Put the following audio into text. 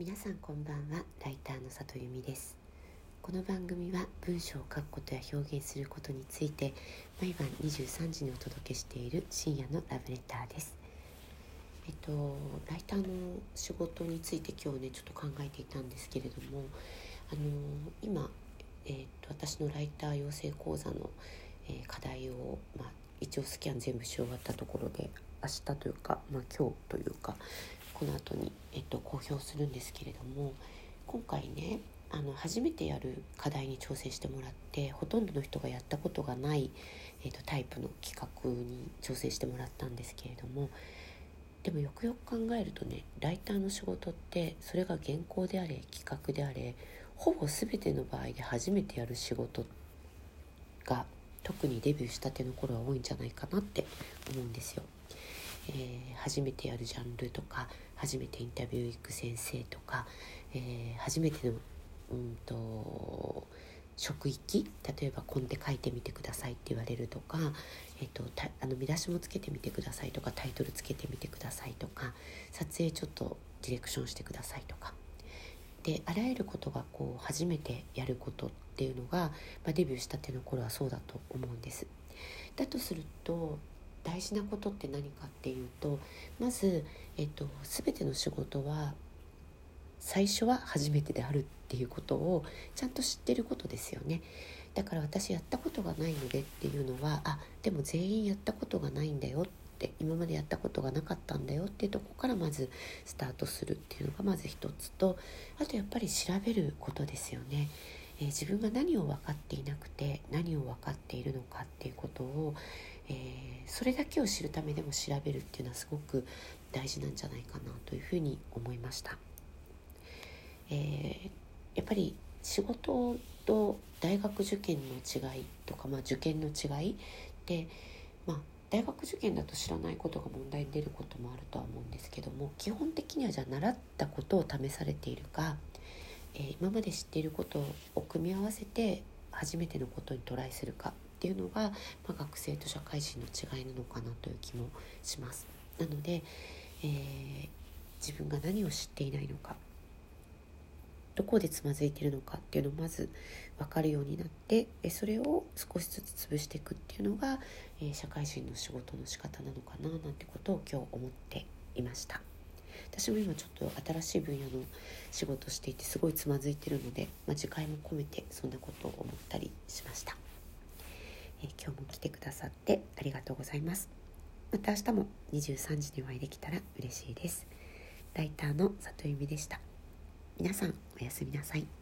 皆さんこんばんは。ライターの里由美です。この番組は文章を書くことや表現することについて毎晩23時にお届けしている深夜のラブレターです。えっとライターの仕事について今日ねちょっと考えていたんですけれどもあの今、えっと、私のライター養成講座の、えー、課題を、まあ、一応スキャン全部し終わったところで明日というか、まあ、今日というかこの後に、えっと、公表するんですけれども今回ねあの初めてやる課題に挑戦してもらってほとんどの人がやったことがない、えっと、タイプの企画に挑戦してもらったんですけれどもでもよくよく考えるとねライターの仕事ってそれが原稿であれ企画であれほぼ全ての場合で初めてやる仕事が特にデビューしたての頃は多いんじゃないかなって思うんですよ。えー、初めてやるジャンルとか初めてインタビュー行く先生とか、えー、初めてのうんと職域例えばコンテ書いてみてくださいって言われるとか、えーと、あの見出しもつけてみてくださいとかタイトルつけてみてくださいとか撮影ちょっとディレクションしてくださいとかであらゆることがこう初めてやることっていうのが、まあ、デビューしたての頃はそうだと思うんです。だとすると大事なことって何かっていうとまず、えっと、全ての仕事は最初は初めてであるっていうことをちゃんと知ってることですよね。だから私やったことがないのでっていうのはあでも全員やったことがないんだよって今までやったことがなかったんだよっていうとこからまずスタートするっていうのがまず一つとあとやっぱり調べることですよね。えー、自分が何を分かっていなくて何を分かっているのかっていうことをえー、それだけを知るためでも調べるっていうのはすごく大事なんじゃないかなというふうに思いました。えー、やっぱり仕事と大学受験の違いとか、まあ、受験の違いで、まあ、大学受験だと知らないことが問題に出ることもあるとは思うんですけども基本的にはじゃあ習ったことを試されているか、えー、今まで知っていることを組み合わせて初めてのことにトライするかっていうのが、まあ、学生と社会人の違いなのかなという気もします。なので、えー、自分が何を知っていないのかどこでつまずいているのかっていうのをまず分かるようになってそれを少しずつ潰していくっていうのが、えー、社会人の仕事の仕方なのかななんてことを今日思っていました。私も今ちょっと新しい分野の仕事をしていてすごいつまずいてるので、まあ、次回も込めてそんなことを思ったりしました。えー、今日も来てくださってありがとうございます。また明日も23時にお会いできたら嬉しいです。ライターの里弓でした。皆さんおやすみなさい。